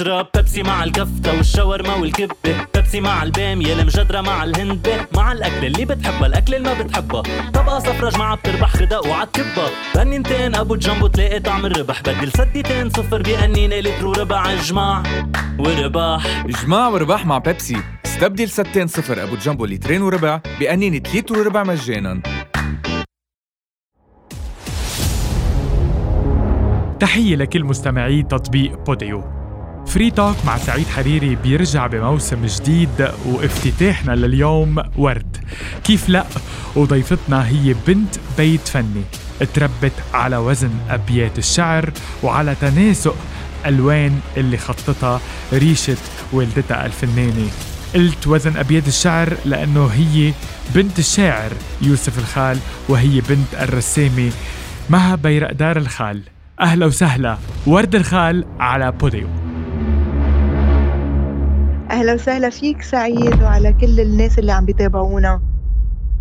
بشرب بيبسي مع الكفتة والشاورما والكبة. بيبسي مع البامية المجدرة مع الهندبة مع الأكل اللي بتحبها الأكل اللي ما بتحبها. طبقة صفرة جماعة بتربح خدق وعالكبة بنينتين أبو جنبو تلاقي طعم الربح. بدل سديتين صفر بأنينة لتر وربع جماع ورباح جماع ورباح مع بيبسي. استبدل ستين صفر أبو جنبو لترين وربع بأنينة لتر وربع مجانا. تحية لكل مستمعي تطبيق Podeo. Free Talk مع سعيد حريري بيرجع بموسم جديد وافتتاحنا لليوم ورد. كيف لا؟ وضيفتنا هي بنت بيت فني تربت على وزن أبيات الشعر وعلى تناسق ألوان اللي خطّتها ريشة والدتها الفنانة. قلت وزن أبيات الشعر لأنه هي بنت الشاعر يوسف الخال وهي بنت الرسامة مها بيرقدار الخال. أهلا وسهلا ورد الخال على بوديو. أهلا وسهلا فيك سعيد وعلى كل الناس اللي عم بيتابعونا.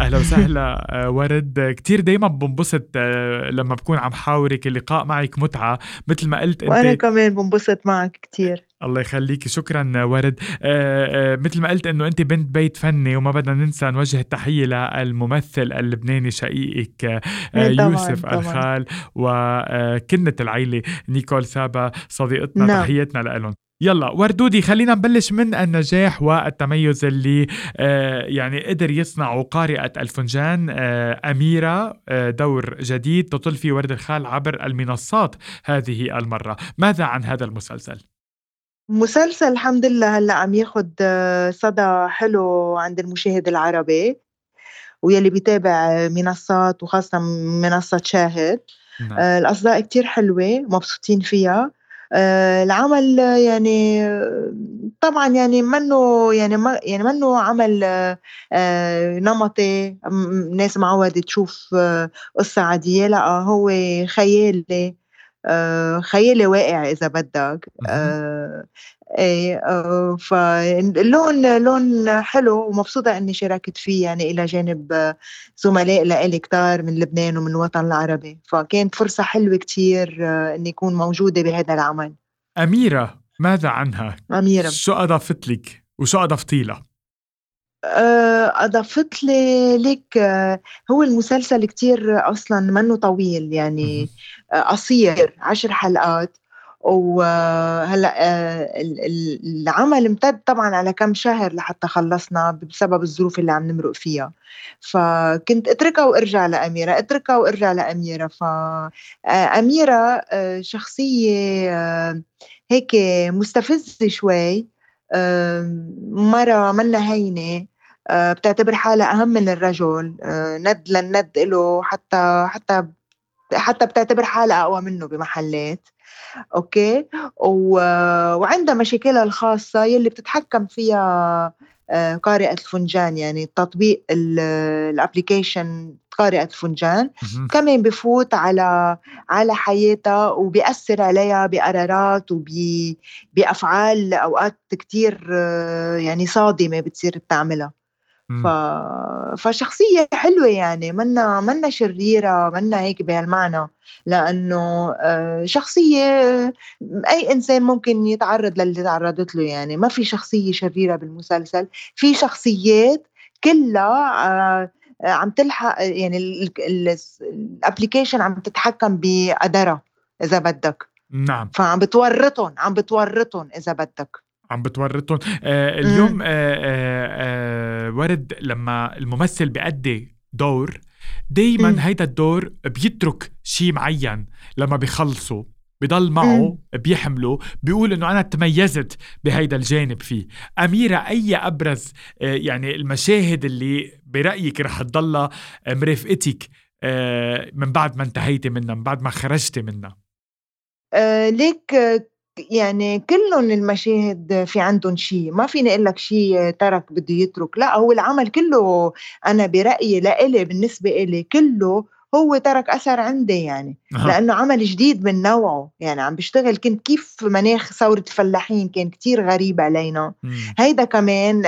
أهلا وسهلا. آه، ورد كتير دايما بنبسط آه، لما بكون عم حاورك. اللقاء معك متعة. مثل ما قلت انت وأنا كمان بنبسط معك كتير. الله يخليك. شكرا ورد. آه مثل ما قلت إنه أنت بنت بيت فني وما بدنا ننسى نوجه التحية للممثل اللبناني شقيقك آه يوسف طبعاً. الخال وكنة العيلة نيكول سابا صديقتنا نعم. تحياتنا لهم يلا وردودي خلينا نبلش من النجاح والتميز اللي آه يعني قدر يصنعه قارئة الفنجان آه أميرة آه دور جديد تطل فيه ورد الخال عبر المنصات هذه المرة ماذا عن هذا المسلسل؟ مسلسل الحمد لله هلأ عم ياخد صدى حلو عند المشاهد العربي ويلي بيتابع منصات وخاصة منصة شاهد نعم. الأصداء كتير حلوة مبسوطين فيها العمل يعني طبعا يعني منه يعني ما يعني منه عمل آه، نمطي. ناس معودة تشوف آه، قصة عادية. لا هو خيالي. خيالي واقع إذا بدك. إيه فاللون لون حلو ومبسوطة إني شاركت فيه يعني إلى جانب زملاء لإلي كتار من لبنان ومن الوطن العربي. فكانت فرصة حلوة كتير إني أكون موجودة بهذا العمل. أميرة ماذا عنها؟ أميرة. شو أضافت لك؟ وشو أضفتي لها؟ أضافت لي لك هو المسلسل كتير أصلا منه طويل يعني قصير عشر حلقات. وهلأ آه، العمل امتد طبعا على كم شهر لحتى خلصنا بسبب الظروف اللي عم نمرق فيها. فكنت اتركها وارجع لأميرة اتركها وارجع لأميرة. فاميره آه، آه، شخصية هيك مستفزة شوي. مرة منا هينة بتعتبر حالها أهم من الرجل. ند للند له حتى حتى حتى بتعتبر حالها أقوى منه بمحلات okay؟ و... وعندها مشاكلها الخاصة يلي بتتحكم فيها آه، قارئة الفنجان يعني تطبيق ال application قارئة الفنجان. كمان بفوت على على حياتها وبيأثر عليها بقرارات وبأفعال أوقات كتير آه، يعني صادمة بتصير بتعملها. ف... فشخصية حلوة يعني منا منا شريرة منا هيك بهالمعنى لأنه آه، شخصية أي إنسان ممكن يتعرض للي تعرضت له يعني. ما في شخصية شريرة بالمسلسل في شخصيات كلها آه، عم تلحق يعني الابلكيشن عم تتحكم بقدرها إذا بدك. نعم. فعم بتورطهم عم بتورطهم إذا بدك. عم بتورطهم. آه اليوم آه آه آه ورد لما الممثل بيأدي دور دايما هيدا الدور بيترك شيء معين لما بيخلصوا بضل معه بيحمله بيقول إنه أنا تميزت بهيدا الجانب فيه. أميرة أي أبرز آه يعني المشاهد اللي برأيك رح تضلها مرافقتك آه من بعد ما انتهيتي منها من بعد ما خرجتي منها؟ آه ليك يعني كلّن المشاهد في عندهم شي، ما فيني أقول لك شي ترك بده يترك، لأ هو العمل كلّه أنا برأيي لإلي بالنسبة إلي كلّه هو ترك أثر عندي يعني، أه. لإنه عمل جديد من نوعه، يعني عم بيشتغل كنت كيف مناخ ثورة الفلاحين كان كتير غريب علينا،. هيدا كمان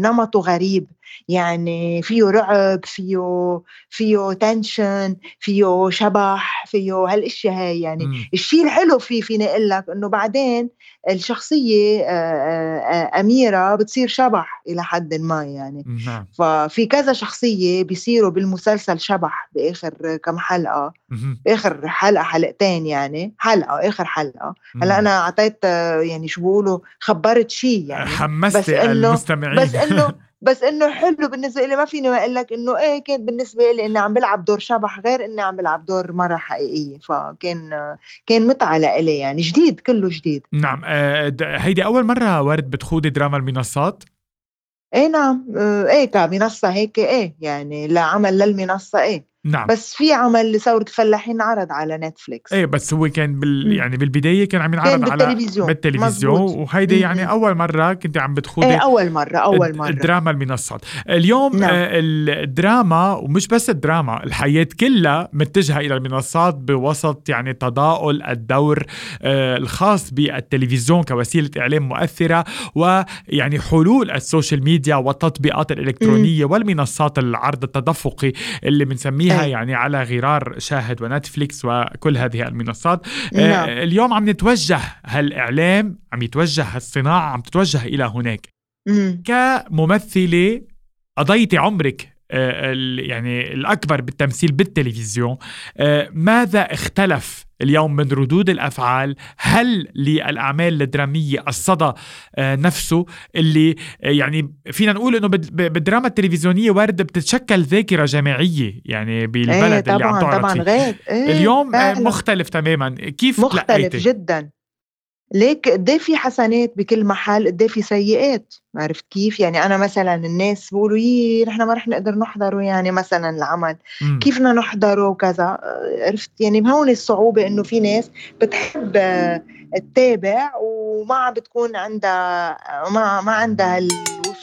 نمطه غريب، يعني فيه رعب فيه فيه تنشن فيه شبح فيه هالأشياء هاي يعني مم. الشيء الحلو فيه فيني أقول لك إنه بعدين الشخصية آه، آه، آه، أميرة بتصير شبح إلى حد ما يعني نعم ففي كذا شخصية بيصيروا بالمسلسل شبح بآخر كم حلقة مهم. آخر حلقة حلقتين يعني حلقة آخر حلقة هلأ مم. أنا أعطيت يعني شو بيقولوا خبرت شيء يعني بس حمستي إنه- المستمعين بس إنه بس إنه حلو بالنسبة لي ما فيني ما أقول لك إنه إيه كان بالنسبة لي إني عم بلعب دور شبح غير إني عم بلعب دور مرة حقيقية فكان كان متعة لإلي يعني جديد كله جديد. نعم آه، هيدي أول مرة ورد بتخوضي دراما المنصات؟ إيه نعم آه، إيه كمنصة هيك إيه يعني لعمل للمنصة إيه. نعم بس في عمل لثورة الفلاحين عرض على نتفليكس إيه بس هو كان بال. يعني بالبداية كان عم ينعرض على بالتلفزيون. بالتلفزيون. وهيدي. يعني أول مرة كنت عم بتخوضي إيه أول مرة أول مرة الدراما المنصات اليوم نعم. آه، الدراما ومش بس الدراما الحياة كلها متجهة إلى المنصات بوسط يعني تضاؤل الدور آه، الخاص بالتلفزيون كوسيلة إعلام مؤثرة ويعني حلول ال social media والتطبيقات الإلكترونية والمنصات العرض التدفقي اللي بنسميها أي. يعني على غرار شاهد ونتفليكس وكل هذه المنصات آه، نعم. اليوم عم نتوجه هالإعلام عم يتوجه الصناعة عم تتوجه إلى هناك مم. كممثلة قضيتي عمرك آه، يعني الأكبر بالتمثيل بالتلفزيون آه، ماذا اختلف اليوم من ردود الأفعال هل للأعمال الدرامية الصدى آه، نفسه اللي آه، يعني فينا نقول ب- بالدراما التلفزيونية ورد بتتشكل ذاكرة جماعية يعني بالبلد إيه اللي عم طبعا تعرض طبعا غير إيه اليوم آه، فعلاً. مختلف تماما كيف مختلف تلقيتي؟ جدا ليك قد إيه في حسنات بكل محل قد إيه في سيئات؟ عرفت كيف؟ يعني أنا مثلا الناس بيقولوا يي نحن ما رح نقدر نحضره يعني مثلا العمل. مم. كيف بدنا نحضره وكذا؟ عرفت؟ يعني هون الصعوبة إنه في ناس بتحب تتابع وما بتكون عندها ما ما عندها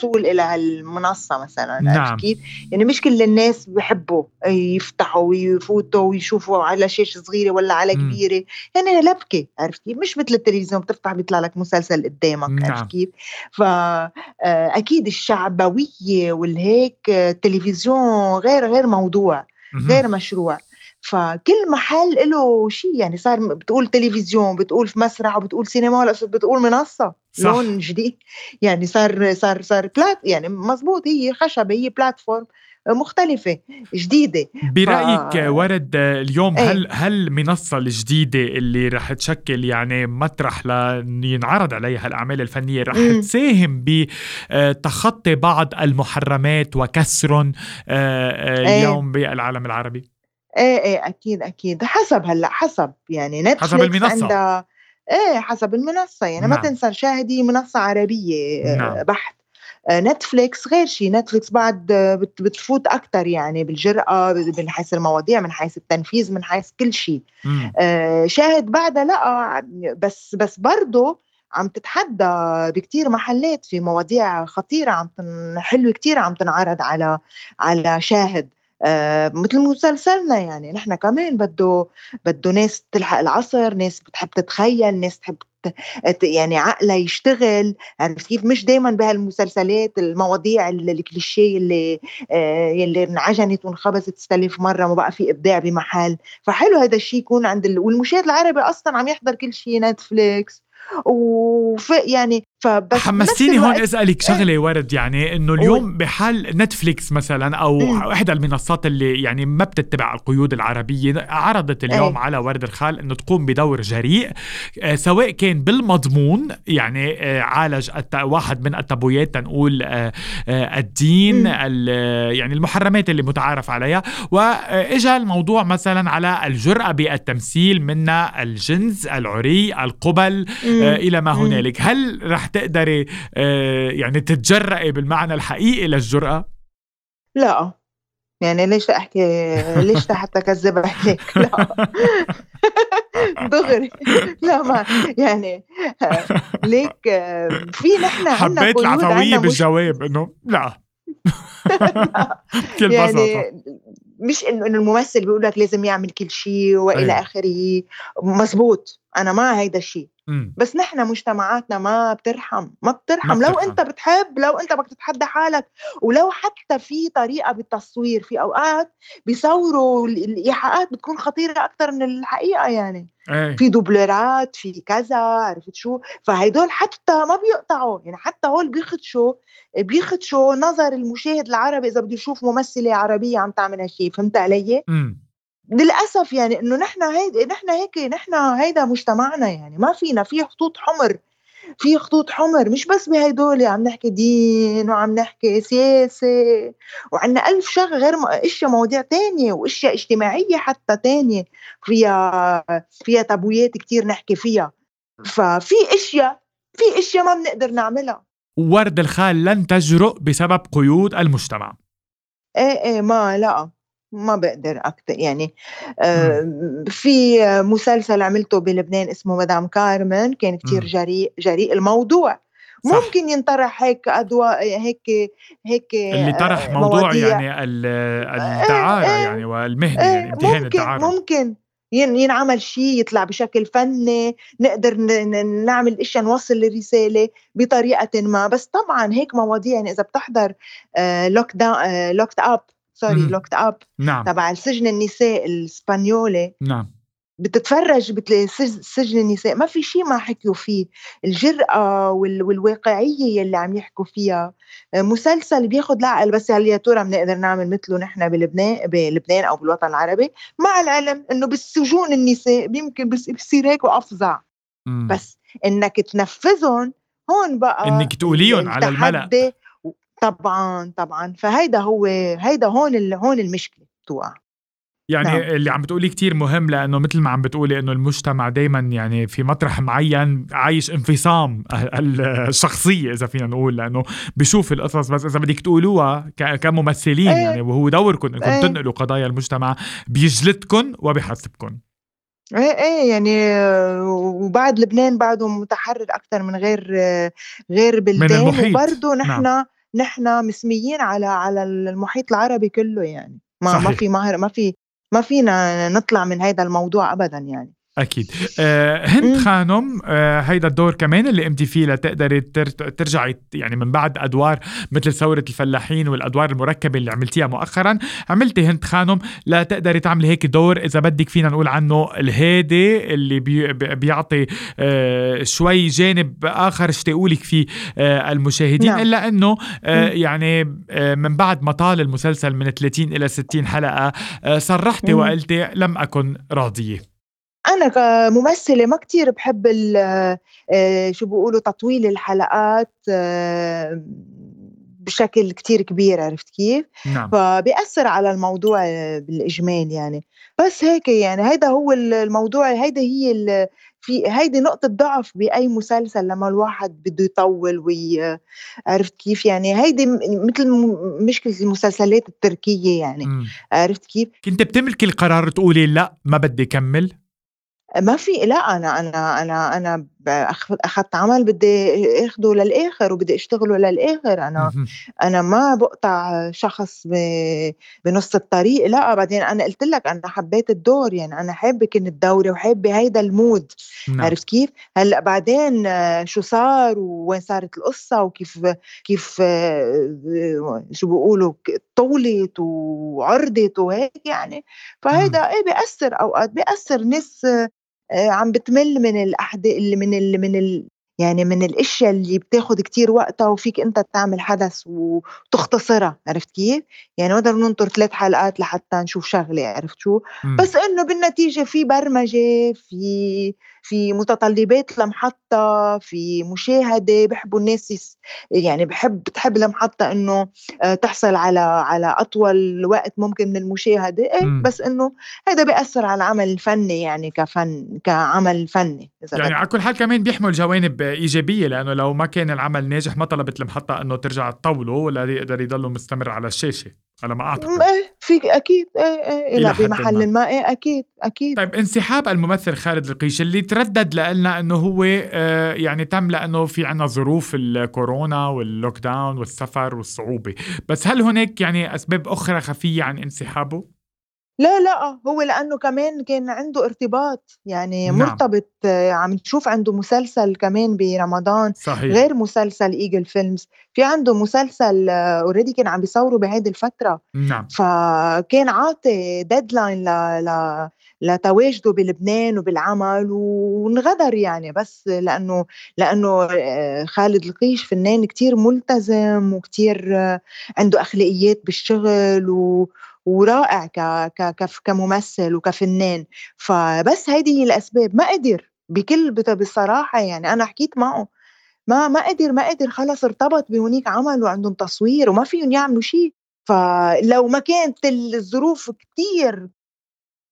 الوصول إلى هالمنصة مثلا نعم. كيف يعني مش كل الناس بحبوا يفتحوا ويفوتوا ويشوفوا على شاشة صغيرة ولا على. كبيرة يعني لبكه عرفت كيف مش مثل التلفزيون بتفتح بيطلع لك مسلسل قدامك نعم. عرفت كيف فاكيد الشعبوية والهيك آه، التلفزيون غير غير موضوع. غير مشروع فكل محل له شيء يعني صار بتقول تلفزيون بتقول في مسرح وبتقول سينما ولا بتقول منصة صح. لون جديد يعني صار صار صار بلات يعني مزبوط هي خشبة هي بلاتفورم مختلفة جديدة برأيك ف- ورد اليوم إيه. هل هل المنصة الجديدة اللي رح تشكل يعني مطرح لينعرض عليها الأعمال الفنية رح مم. تساهم بتخطي بعض المحرمات وكسرهم آه، آه، إيه. اليوم بالعالم العربي؟ إيه إيه أكيد أكيد حسب هلأ حسب يعني نتفليكس المنصة. عندها إيه حسب المنصة يعني ما نعم. تنسى شاهدي منصة عربية آه، نعم. بحت آه، نتفليكس غير شيء نتفليكس بعد آه، بت- بتفوت أكتر يعني بالجرأة من حيث المواضيع من حيث التنفيذ من حيث كل شيء. آه، شاهد بعدها لأ بس بس برضه عم تتحدى بكتير محلات في مواضيع خطيرة عم تن حلوة كتير عم تنعرض على على شاهد آه مثل مسلسلنا يعني. نحن كمان بده بده ناس تلحق العصر ناس بتحب تتخيل ناس تحب يعني عقلها يشتغل. عرفت كيف؟ مش دايما بهالمسلسلات المواضيع ال- الكليشيه اللي آه اللي انعجنت وانخبزت ستلف مرة ما بقى في إبداع بمحل. فحلو هذا الشيء يكون عند ال... والمشاهد العربي أصلا عم يحضر كل شيء نتفليكس. وف يعني فبس حمستيني هون أسألك شغلة ورد يعني إنه اليوم بحال نتفليكس مثلا أو مم. إحدى المنصات اللي يعني ما بتتبع القيود العربية عرضت اليوم أي. على ورد الخال إنه تقوم بدور جريء آه، سواء كان بالمضمون يعني آه، عالج واحد من التابويات تنقول آه، الدين يعني المحرمات اللي متعارف عليها وإجا الموضوع مثلا على الجرأة بالتمثيل من الجنس العري القبل إلى ما. هنالك هل رح تقدري آه، يعني تتجرئي بالمعنى الحقيقي للجرأة؟ لا. يعني ليش أحكي ليش حتى كذب عليك؟ لا. دغري. لا ما يعني ليك في نحن حبيت مش بالجواب إنه لا. بكل يعني مش إنه إنه الممثل بيقول لك لازم يعمل كل شيء وإلى أي. آخره مزبوط. أنا مع هيدا الشيء. بس نحن مجتمعاتنا ما بترحم ما بترحم, ما لو بترحم. أنت بتحب لو أنت بدك تتحدى حالك ولو حتى في طريقة بالتصوير في أوقات بيصوروا ال- الإيحاءات بتكون خطيرة أكثر من الحقيقة يعني. إيه. في دوبلرات في كذا عرفت شو؟ فهيدول حتى ما بيقطعوا. يعني حتى هول بيخدشوا بيخدشوا نظر المشاهد العربي إذا بده يشوف ممثلة عربية عم تعمل هالشيء فهمت علي؟ مم. للأسف يعني إنه نحن هيدا نحن هيك نحن هيدا مجتمعنا يعني ما فينا في خطوط حمر في خطوط حمر مش بس بهدول عم نحكي دين وعم نحكي سياسة وعنا ألف شغلة غير إشياء مواضيع تانية وإشياء اجتماعية حتى تانية فيها فيها تابويات كتير نحكي فيها. ففي إشياء في إشياء ما بنقدر نعملها. ورد الخال لن تجرؤ بسبب قيود المجتمع. إيه إيه ما لا. ما بقدر أكتر يعني آه في مسلسل عملته بلبنان اسمه مدام كارمن كان كتير. جريء جريء الموضوع صح. ممكن ينطرح هيك ادواء هيك هيك اللي طرح آه، موضوع مواضيع. يعني ال- الدعارة إيه، يعني والمهنة إيه، يعني امتهان ممكن الدعارة ممكن ين- ينعمل شيء يطلع بشكل فني نقدر نعمل إشياء نوصل الرساله بطريقة ما بس طبعا هيك مواضيع يعني إذا بتحضر Lockdown Locked Up sorry. Locked Up نعم. تبع السجن النساء الاسبانيولي نعم. بتتفرج بتلاقي سج- سجن النساء. ما في شيء ما حكيوا فيه. الجرأة وال- والواقعية يلي عم يحكوا فيها. مسلسل بياخد العقل بس هل يا ترى بنقدر نعمل مثله نحن بلبنان بلبنان أو بالوطن العربي؟ مع العلم إنه بالسجون النساء بيمكن بس- بصير هيك وأفظع. مم. بس إنك تنفذهم هون بقى إنك تقوليهم على الملأ. طبعا طبعا فهيدا هو هيدا هون هون المشكلة بتوقع يعني نعم. اللي عم بتقولي كتير مهم لأنه مثل ما عم بتقولي إنه المجتمع دائما يعني في مطرح معين عايش انفصام ال- الشخصية إذا فينا نقول لأنه بشوف القصص بس إذا بدك تقولوها كممثلين إيه. يعني وهو دوركم إنكم إيه. تنقلوا قضايا المجتمع بيجلدكم وبيحاسبكم إيه إيه يعني وبعد لبنان بعده متحرر أكثر من غير غير بلدان. وبرضه نعم. نحن مسميين على على المحيط العربي كله يعني ما صحيح. ما في مهر ما في ما فينا نطلع من هذا الموضوع ابدا يعني أكيد آه هند. خانم آه هيدا الدور كمان اللي قمتي فيه لتقدري تر- ترجعي يعني من بعد أدوار مثل ثورة الفلاحين والأدوار المركبة اللي عملتيها مؤخرا عملتي هند خانم لتقدري تعملي هيك دور إذا بدك فينا نقول عنه الهادي اللي بي بي- بيعطي آه شوي جانب آخر اشتاقوا لك فيه آه المشاهدين نعم. إلا إنه آه. يعني آه من بعد ما طال المسلسل من 30 إلى 60 حلقة آه صرحتي. وقلتي لم أكن راضية أنا كممثلة ما كتير بحب آه، شو بيقولوا تطويل الحلقات آه، بشكل كتير كبير عرفت كيف؟ نعم. فبيأثر على الموضوع بالإجمال يعني. بس هيك يعني هيدا هو ال- الموضوع هيدا هي ال- في هيدي نقطة ضعف بأي مسلسل لما الواحد بده يطول وي عرفت كيف يعني؟ هيدي م- مثل م- مشكلة المسلسلات التركية يعني مم. عرفت كيف؟ كنت بتملكي القرار تقولي لا ما بدي كمل ما في لا أنا أنا أنا أنا أخذت عمل بدي آخده للآخر وبدي أشتغله للآخر. أنا. أنا ما بقطع شخص بنص الطريق لا. بعدين أنا قلت لك أنا حبيت الدور يعني أنا حابة كنت دوري وحابة هيدا المود. نعم. عرفت كيف؟ هلأ بعدين شو صار ووين صارت القصة وكيف كيف شو بيقولوا طولت وعرضت وهيك يعني. فهيدا إيه بيأثر أوقات بيأثر ناس عم بتمل من اللي من ال من ال يعني من الأشياء اللي بتاخد كتير وقتها وفيك أنت تعمل حدث وتختصرها عرفت كيف؟ يعني نقدر ننطر ثلاث حلقات لحتى نشوف شغلة عرفت شو؟ مم. بس إنه بالنتيجة في برمجة في في متطلبات لمحطة في مشاهدة بحبوا الناس يعني بحب بتحب المحطه إنه آه، تحصل على على أطول وقت ممكن من المشاهدة إيه مم. بس إنه هذا بيأثر على العمل الفني يعني كفن كعمل فني إذا يعني. على كل حال كمان بيحمل جوانب إيجابية لأنه لو ما كان العمل ناجح ما طلبت المحطه إنه ترجع تطوله ولا يقدر يضله مستمر على الشاشة على ما أعتقد في أكيد إيه إيه إلى. بمحل ما. إيه أكيد أكيد. طيب انسحاب الممثل خالد القيش اللي تردد لنا إنه هو آه، يعني تم لأنه في عنا ظروف الكورونا واللوك داون والسفر والصعوبة. بس هل هناك يعني أسباب أخرى خفية عن انسحابه؟ لا لأ، هو لأنه كمان كان عنده ارتباط، يعني نعم. مرتبط عم نشوف عنده مسلسل كمان برمضان صحيح. غير مسلسل Eagle Films، في عنده مسلسل already كان عم بيصوروا بهيدي الفترة، نعم. فكان عاطي deadline ل ل لتواجده بلبنان وبالعمل وانغدر يعني بس لأنه لأنه آآ خالد القيش فنان كتير ملتزم وكتير عنده أخلاقيات بالشغل و ورائع ك ك كممثل وكفنان، فبس هيدي هي الأسباب، ما قدر بكل بت بصراحة يعني أنا حكيت معه ما ما قدر ما قدر خلص ارتبط بهونيك عمل وعندهم تصوير وما فيهم يعملوا شي، فلو ما كانت الظروف كتير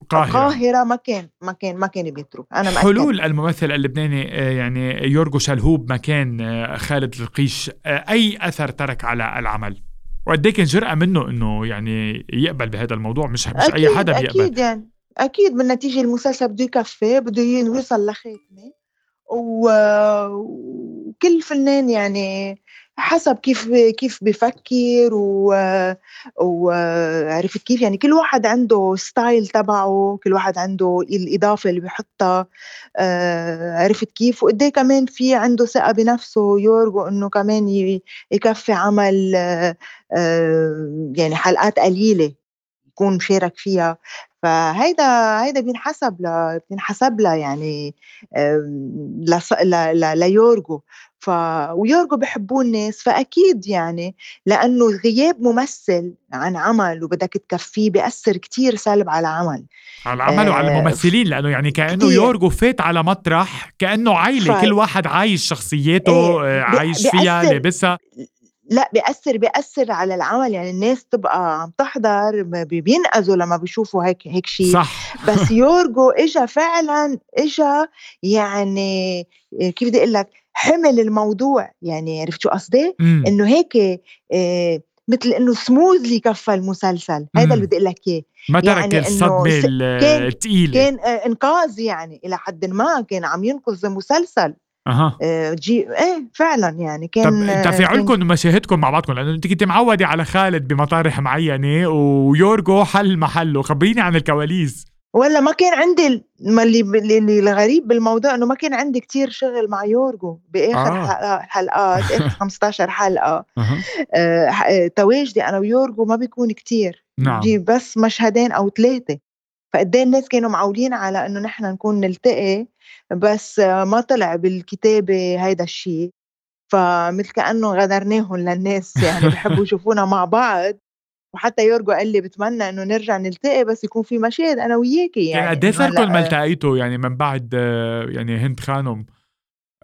قاهرة. قاهرة ما كان ما كان ما كان بيترك. أنا مأكدة حلول الممثل اللبناني آه، يعني يورجو شلهوب مكان آه، خالد القيش آه، أي أثر ترك على العمل؟ وقد إيه كان جرأة منه إنه يعني يقبل بهذا الموضوع؟ مش مش أي أكيد حدا بيقبل. أكيد يعني أكيد بالنتيجة المسلسل بده يكفي بده يوصل لخاتمة. و... وكل فنان يعني حسب كيف كيف بفكر و... وعرفت كيف يعني كل واحد عنده style تبعه كل واحد عنده الإضافة اللي بحطها آه، عرفت كيف وقد كمان في عنده ثقة بنفسه يورجو إنه كمان. يكفي عمل آه، يعني حلقات قليلة يكون مشارك فيها فهيدا هيدا بينحسب ل بينحسب لها يعني لص... ل... ل... ليورجو ف ويورجو بحبوه الناس فأكيد يعني لأنه غياب ممثل عن عمل وبدك تكفيه بيأثر كتير سلب على العمل على العمل وعلى آه الممثلين لأنه يعني كأنه كتير. يورجو فات على مطرح كأنه عائله ف- كل واحد عايش شخصيته إيه، آه، عايش فيها. لابسها لأ بيأثّر بيأثّر على العمل، يعني الناس تبقى عم تحضر بينقذوا لمّا بيشوفوا هيك هيك شي، صح. بس يورجو إجا فعلًا إجا يعني كيف بدي أقول لك، حِمل الموضوع، يعني عرفت شو قصدي؟ إنه هيك آآ متل إنه smoothly كفّى المسلسل، إمم. اللي بدي أقول لك إياه، ما ترك يعني الصدمة س ال- كان الثقيله كان آآ إنقاذ يعني إلى حدٍ ما، كان عم ينقذ مسلسل أها. آآ جي إيه فعلًا يعني طب كان كان تفاعلكم ومشاهدكم مع بعضكم؟ لأنه أنت كنت معودة على خالد بمطارح معينة ويورجو حل محله. خبريني عن الكواليس. والّا ما كان عندي ما اللي اللي الغريب بالموضوع إنه ما كان عندي كتير شغل مع يورجو بآخر آه. حلقا حلقات آخر 15 حلقة. أها. آآ ح تواجدي أنا ويورجو ما بيكون كتير، نعم. بس مشهدين أو 3 فقد إيه الناس كانوا معولين على إنه نحن نكون نلتقي، بس ما طلع بالكتابة هيدا الشي، فمثل كأنه غدرناهم للناس يعني بيحبوا يشوفونا مع بعض، وحتى يورجو قال لي باتمنى إنه نرجع نلتقي بس يكون في مشاهد أنا وياكِ يعني يعني. قد إيه إنه صار لكم ما التقيتوا يعني من بعد يعني هند خانم؟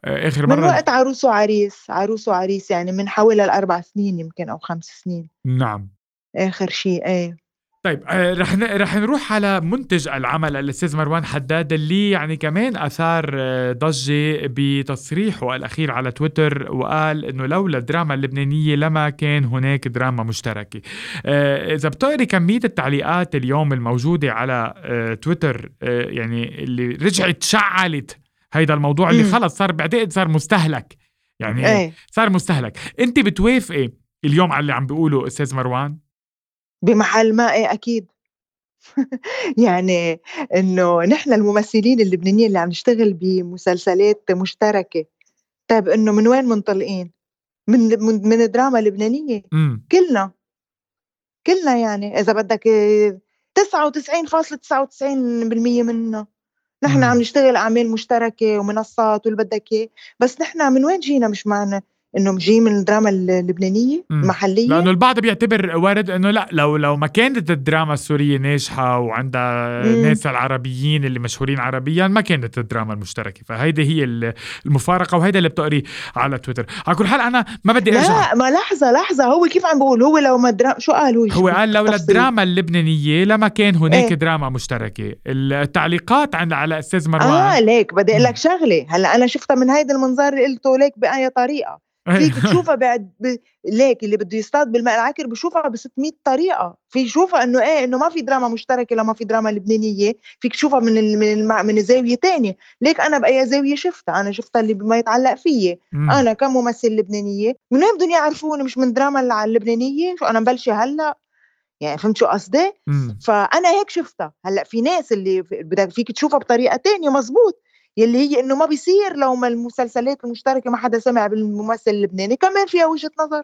آه، آخر من مرة وقت عروس وعريس، عروس وعريس يعني من حوالي ال4 سنين يمكن أو 5 سنين، نعم. آخر شي إيه. طيب آه، رح رح نروح على منتج العمل الأستاذ مروان حداد اللي يعني كمان أثار آه، ضجة بتصريحه الأخير على تويتر وقال إنه لولا الدراما اللبنانية لما كان هناك دراما مشتركة. آه، إذا بتقري كميه التعليقات اليوم الموجودة على تويتر يعني اللي رجعت شعلت هيدا الموضوع اللي. خلص صار بعتقد صار مستهلك يعني إيه. صار مستهلك أنت بتوافقي اليوم على اللي عم بيقوله أستاذ مروان بمحل ما إيه أكيد. يعني إنه نحن الممثلين اللبنانيين اللي عم نشتغل بمسلسلات مشتركة، طيب إنه من وين منطلقين؟ من من من دراما لبنانية امم كلنا، كلنا يعني. إذا بدك 99.99% منا، نحن. عم نشتغل أعمال مشتركة ومنصات واللي بدك إياه، بس نحن من وين جينا؟ مش معنى إنه جاي من الدراما ال اللبنانية إمم. المحلية؟ لأنه البعض بيعتبر وارد إنه لا لو لو ما كانت الدراما السورية ناجحة وعندها. ناس العربيين اللي مشهورين عربيا ما كانت الدراما المشتركة فهيدي هي ال- المفارقة وهيدا اللي بتقري على تويتر على كل حال أنا ما بدي أرجع لا ما لحظة لحظة هو كيف عم بقول هو لو ما درا... شو قال هو هو قال لولا. الدراما اللبنانية لما كان هناك إيه. دراما مشتركة التعليقات عند على أستاذ مروان آه ليك بدي أقول. لك شغلة هلأ أنا شفتها من هيدا المنظار اللي قلته ليك بأي طريقة فيك تشوفها بعد ب... ليك اللي بده يصطاد بالماء العكر بشوفها ب 600 طريقة. في يشوفها إنه إيه إنه ما في دراما مشتركة لما في دراما لبنانية فيك تشوفها من ال... من الم... من زاوية تانية. ليك أنا بأي زاوية شفتها؟ أنا شفتها اللي بما يتعلق فيي. أنا كممثل لبنانية. من وين بدهم يعرفوني مش من دراما اللبنانية؟ شو أنا مبلشة هلأ؟ يعني فهمت شو قصدي؟ فأنا هيك شفتها. هلأ في ناس اللي بدك فيك تشوفها بطريقة تانية مزبوط. يلي هي إنه ما بيصير لو ما المسلسلات المشتركة ما حدا سمع بالممثل اللبناني كمان فيها وجهة نظر.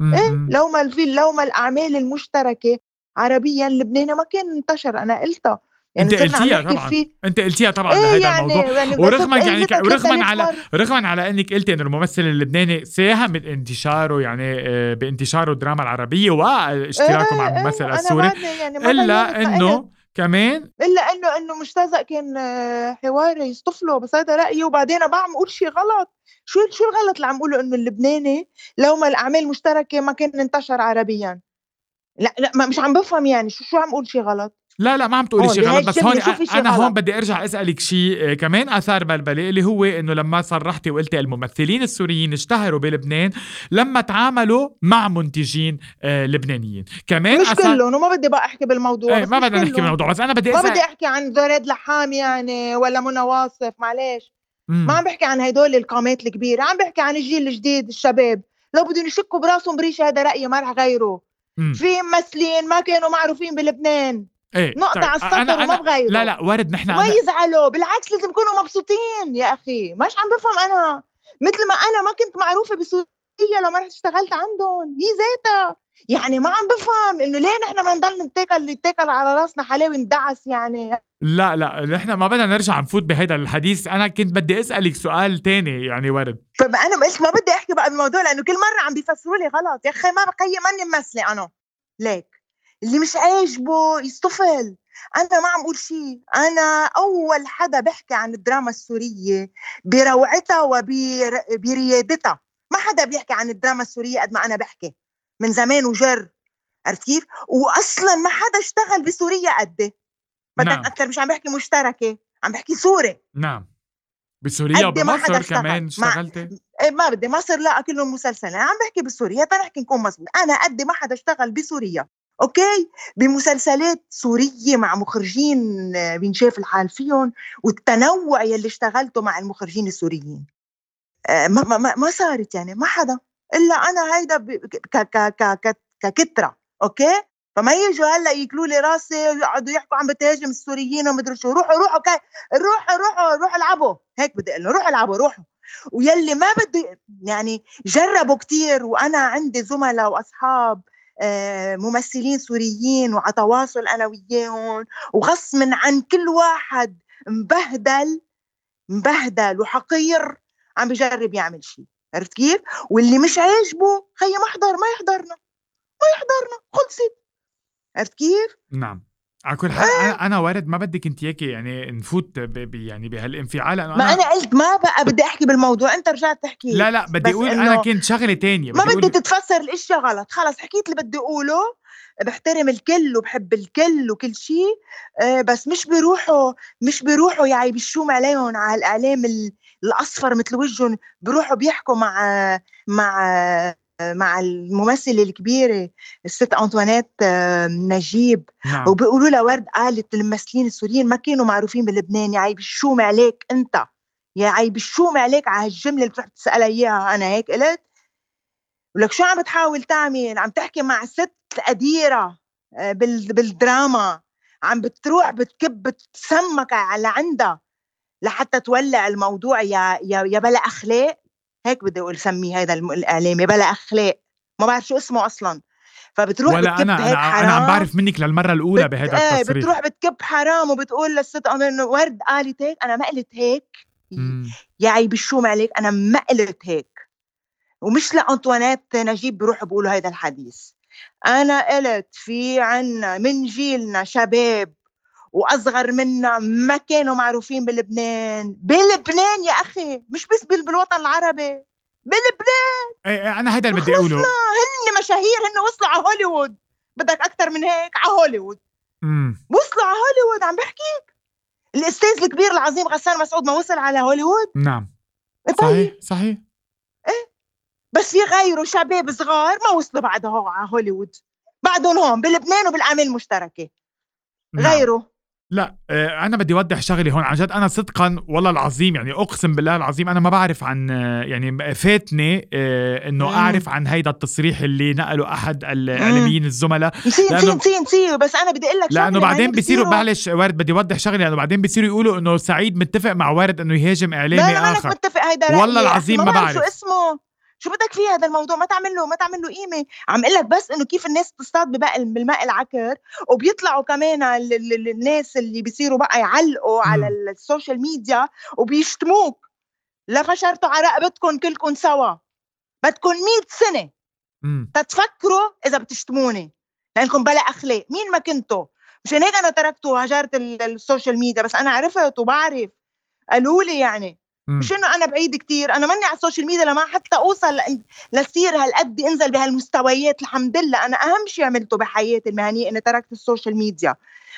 إيه. لو ما الفيل لو ما الأعمال المشتركة عربيا لبناني ما كان انتشر أنا قلتها أنت صرنا عم قلتيها طبعا فيه. أنت قلتيها طبعا إيه بهذا يعني, الموضوع يعني ورغما يعني ورغما على. رغما على إنك قلتي إنه الممثل اللبناني ساهم بانتشاره يعني آه، بانتشاره الدراما العربية واشتراكه مع إيه، إيه، الممثل أنا السوري يعني إلا. إنه كمان؟ إلا إنه إنه مجتزأ كان آه، حواري يصطفله بس هذا رأيي. وبعدين أنا بعم أقول شيء غلط. شو شو الغلط اللي عم أقوله؟ إنه اللبناني لو ما الأعمال المشتركه ما كان انتشر عربيا. لا لا ما مش عم بفهم يعني شو شو عم أقول شيء غلط؟ لا لا ما عم تقولي شيء غلط بس هون أنا هون؟ بدي أرجع أسألك شيء آه، كمان آثار بلبله اللي هو إنه لما صرحتي وقلتي الممثلين السوريين اشتهروا بلبنان لما تعاملوا مع منتجين آه، لبنانيين كمان مش أثار- كلهم وما بدي بقى أحكي بالموضوع إيه ما بدنا نحكي. بالموضوع بس أنا بدي ما اسال بدي أحكي عن زراد لحام يعني ولا منى واصف معلش. ما عم بحكي عن هدول القامات الكبيرة عم بحكي عن الجيل الجديد الشباب لو بدهم يشكوا براسهم بريشة هذا رأيي ما رح غيره. في ممثلين ما كانوا معروفين بلبنان إيه نقطة طيب، على السطر أنا وما بغيره. لا لا ورد نحن ما يزعلوا بالعكس لازم يكونوا مبسوطين يا أخي. مش عم بفهم أنا. مثل ما أنا ما كنت معروفة بسوريا لما رحت اشتغلت عندهم. هي ذاتها. يعني ما عم بفهم إنه ليه نحن ما نضل نتاكل نتاكل على راسنا حلاوة ندعس يعني. لا لا نحن ما بدنا نرجع نفوت بهذا الحديث. أنا كنت بدي أسألك سؤال تاني يعني ورد فانا بس ما بدي أحكي بقى بالموضوع لأنه كل مرة عم بيفسروا لي غلط. يا أخي ما بقي ماني ممثله أنا. ليك. اللي مش عاجبه يصطفل أنا ما عم أقول شيء. أنا أول حدا بحكي عن الدراما السورية بروعتها وبريادتها ما حدا بيحكي عن الدراما السورية قد ما أنا بحكي. من زمان وجر. عرفت كيف؟ واصلا ما حدا اشتغل بسوريا قدي بدك نعم. أكثر مش عم بحكي مشتركة. عم بحكي سوري. نعم. بسوريا وبمصر. كمان اشتغلتي؟ إيه ما بدي. مصر لا كلهم مسلسلين عم بحكي بسوريا. تنحكي نكون مزبوط أنا قد ما حدا اشتغل بسوريا. okay؟ بمسلسلات سورية مع مخرجين آه، بينشاف الحال فيهم والتنوع يلي اشتغلته مع المخرجين السوريين. آه، ما, ما, ما, صارت يعني ما حدا. إلا أنا هيدا ك ك ك ككترة okay؟ فما يجوا هلأ ياكلوا لي راسي ويقعدوا يحكوا عم بتهاجم السوريين ومدري شو. روحوا روحوا كي روحوا روحوا روحوا العبوا. هيك بدي أقول روحوا العبوا روحوا. ويلي ما بده يعني جربوا كتير وأنا عندي زملاء وأصحاب ممثلين سوريين وعلى تواصل أنا وياهم وغصب عن كل واحد مبهدل مبهدل وحقير عم بجرب يعمل شيء عرفت كيف؟ واللي مش عاجبه خيي ما يحضر ما يحضرنا ما يحضرنا خلصت عرفت كيف؟ نعم على كل حال أنا أنا ورد ما بدك أنت هيك يعني نفوت ب... ب... يعني بهالانفعال لأنه ما أنا قلت ما بقى بدي أحكي بالموضوع أنت رجعت تحكي. لا لا بدي أقول أنا كنت شغلة تانية ما بدي بدي أقول... تتفسر الاشياء غلط. خلص حكيت اللي بدي أقوله بحترم الكل وبحب الكل وكل شيء آه، بس مش بيروحوا مش بيروحوا يعني بالشوم عليهم على الإعلام ال- الأصفر مثل وجههم بيروحوا بيحكوا مع مع مع الممثله الكبيره الست أنطوانيت آه، نجيب. نعم. وبيقولوا لها ورد قالت الممثلين السوريين ما كانوا معروفين بلبنان يا عيب الشوم عليك أنت. يا عيب الشوم عليك على هالجملة اللي بتروح تسالها إياها أنا هيك قلت. ولك شو عم بتحاول تعمل؟ عم تحكي مع ست قديره آه، بال- بالدراما. عم بتروح بتكب بتسمك على عندها لحتى تولع الموضوع يا يا يا بلا أخلاق. هيك بدي أقول سميه هذا الم- الاعلام يا بلا أخلاق. ما بعرف شو اسمه أصلا. فبتروح ولا بتكب أنا هيك أنا أنا عم حرام. بعرف منك للمرة الأولى بت- بهذا إيه التصريح. بتروح بتكب حرام وبتقول للست إنه ورد قالت هيك؟ أنا ما قلت هيك. مم. يا عيب الشوم عليك أنا ما قلت هيك. ومش لأنطوانيت نجيب بيروحوا بيقولوا هذا الحديث. أنا قلت في عنا من جيلنا شباب وأصغر منا ما كانوا معروفين بلبنان. بلبنان يا أخي مش بس بال- بالوطن العربي بلبنان. إيه إيه، أنا هذا اللي بدي أقوله. هن مشاهير هن وصلوا على هوليوود. بدك أكثر من هيك؟ على هوليوود. مم. وصلوا على هوليوود عم بحكيك. الأستاذ الكبير العظيم غسان مسعود ما وصل على هوليوود؟ نعم. طيب. صحيح صحيح. بس في غيره شباب صغار ما وصلوا بعد هو على هوليوود. بعدهم هون بلبنان وبالاعمال المشتركة. نعم. غيره. لا آه، أنا بدي اوضح شغله هون عن جد. أنا صدقا والله العظيم يعني أقسم بالله العظيم أنا ما بعرف عن آه، يعني فاتني آه، إنه. أعرف عن هيدا التصريح اللي نقله أحد الاعلاميين الزملاء. نسيت نسيت نسيت بس أنا بدي أقول لك لأنه بعدين هن بصيروا معلش ورد بدي اوضح شغلة لأنه بعدين بصيروا يقولوا إنه سعيد متفق مع ورد إنه يهاجم لا اعلامي لا آخر. متفق هيدا والله العظيم ما بعرف شو. اسمه. شو بدك فيه هذا الموضوع ما تعمل له ما تعمل له قيمة. عم أقول لك بس إنه كيف الناس تصطاد بباقي بالماء العكر وبيطلعوا كمان ال- ال- ال- الناس اللي بيصيروا بقى يعلقوا على ال- ال social media وبيشتموك. لا فشرتوا على رقبتكم كلكم سوا. بدكم 100 سنة. تتفكروا إذا بتشتموني. لأنكم بلا أخلاق. مين ما كنتوا؟ مشان هيك أنا تركت وهجرت ال- ال social media. بس أنا عرفت وبعرف. قالوا لي يعني. مش انه أنا بعيد كتير؟ أنا ماني على ال social media لما حتى أوصل لصير هالقد إنزل بهالمستويات الحمد لله. أنا أهم شيء عملته بحياتي المهنية إني تركت ال social media.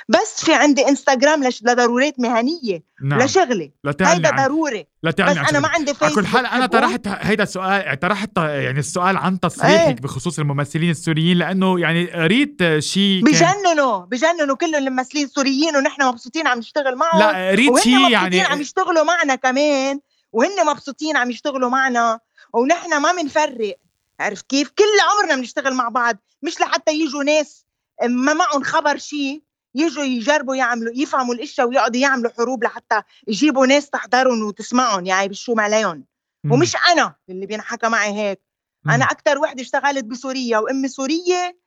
بس في عندي انستغرام لش- لضرورات مهنية نعم تعني هيدا عن ضروري لا بس أنا ما. عندي فيسبوك كل حال أنا. طرحت هيدا السؤال طرحت يعني السؤال عن تصريحك إيه. بخصوص الممثلين السوريين لأنه يعني قريت شيء كان بجننوا بجننوا كل الممثلين السوريين ونحن مبسوطين عم نشتغل معهم لا قريت شيء يعني عم يشتغلوا معنا كمان وهن مبسوطين عم يشتغلوا معنا ونحن ما بنفرق عرفت كيف؟ كل عمرنا بنشتغل مع بعض مش لحتى يجوا ناس ما معهم خبر شيء يجوا يجربوا يعملوا يفهموا الإشياء ويقعدوا يعملوا حروب لحتى يجيبوا ناس تحضرهم وتسمعهم يعني بشو عليهم مم. ومش أنا اللي بينحكى معي هيك. أنا أكثر وحدة اشتغلت بسوريا وأمي سورية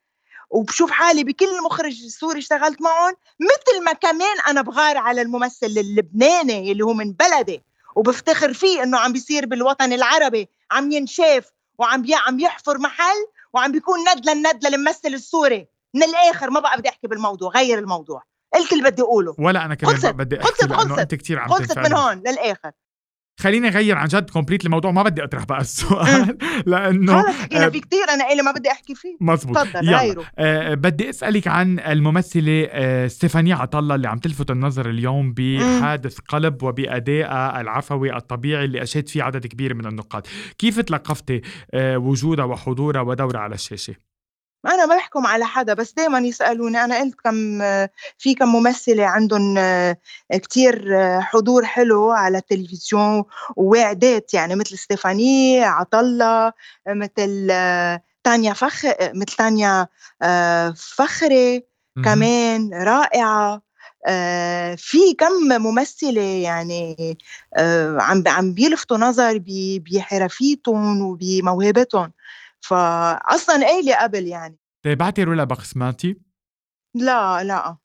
وبشوف حالي بكل مخرج سوري اشتغلت معهم مثل ما كمان أنا بغار على الممثل اللبناني اللي هو من بلدي وبفتخر فيه إنه عم بيصير بالوطن العربي عم ينشاف وعم عم يحفر محل وعم بيكون ند للند للممثل السوري من الآخر ما بقى بدي أحكي بالموضوع غير الموضوع. قلت اللي بدي أقوله. ولا أنا كمان خلصت. بدي أحكي خلصت. خلصت. أنت كثير عم خلصت من. هون للآخر. خليني أغير عن جد complete الموضوع ما بدي أطرح بقى السؤال. لأنه خلص حكينا آه، في كثير أنا إلي ما بدي أحكي فيه. مزبوط تفضل غيره. أه بدي أسألك عن الممثلة أه ستيفاني عطالله اللي عم تلفت النظر اليوم بحادث قلب وبادائها العفوي الطبيعي اللي اشاد فيه عدد كبير من النقاد. كيف تلقفتي أه وجودها وحضورها ودورها على الشاشة؟ أنا ما بحكم على حدا بس دائما يسألوني. أنا قلت كم في كم ممثله عندهم كتير حضور حلو على التلفزيون وواعدات يعني مثل ستيفاني عطلة مثل تانيا فخ مثل تانيا آه، فخري. كمان رائعة. آه، في كم ممثله يعني آه، عم عم بيلفتوا نظر بحرفيتهم وبموهبتهم. فاصلا قايله قبل يعني؟ تابعتي رولا بقسماتي لا لا.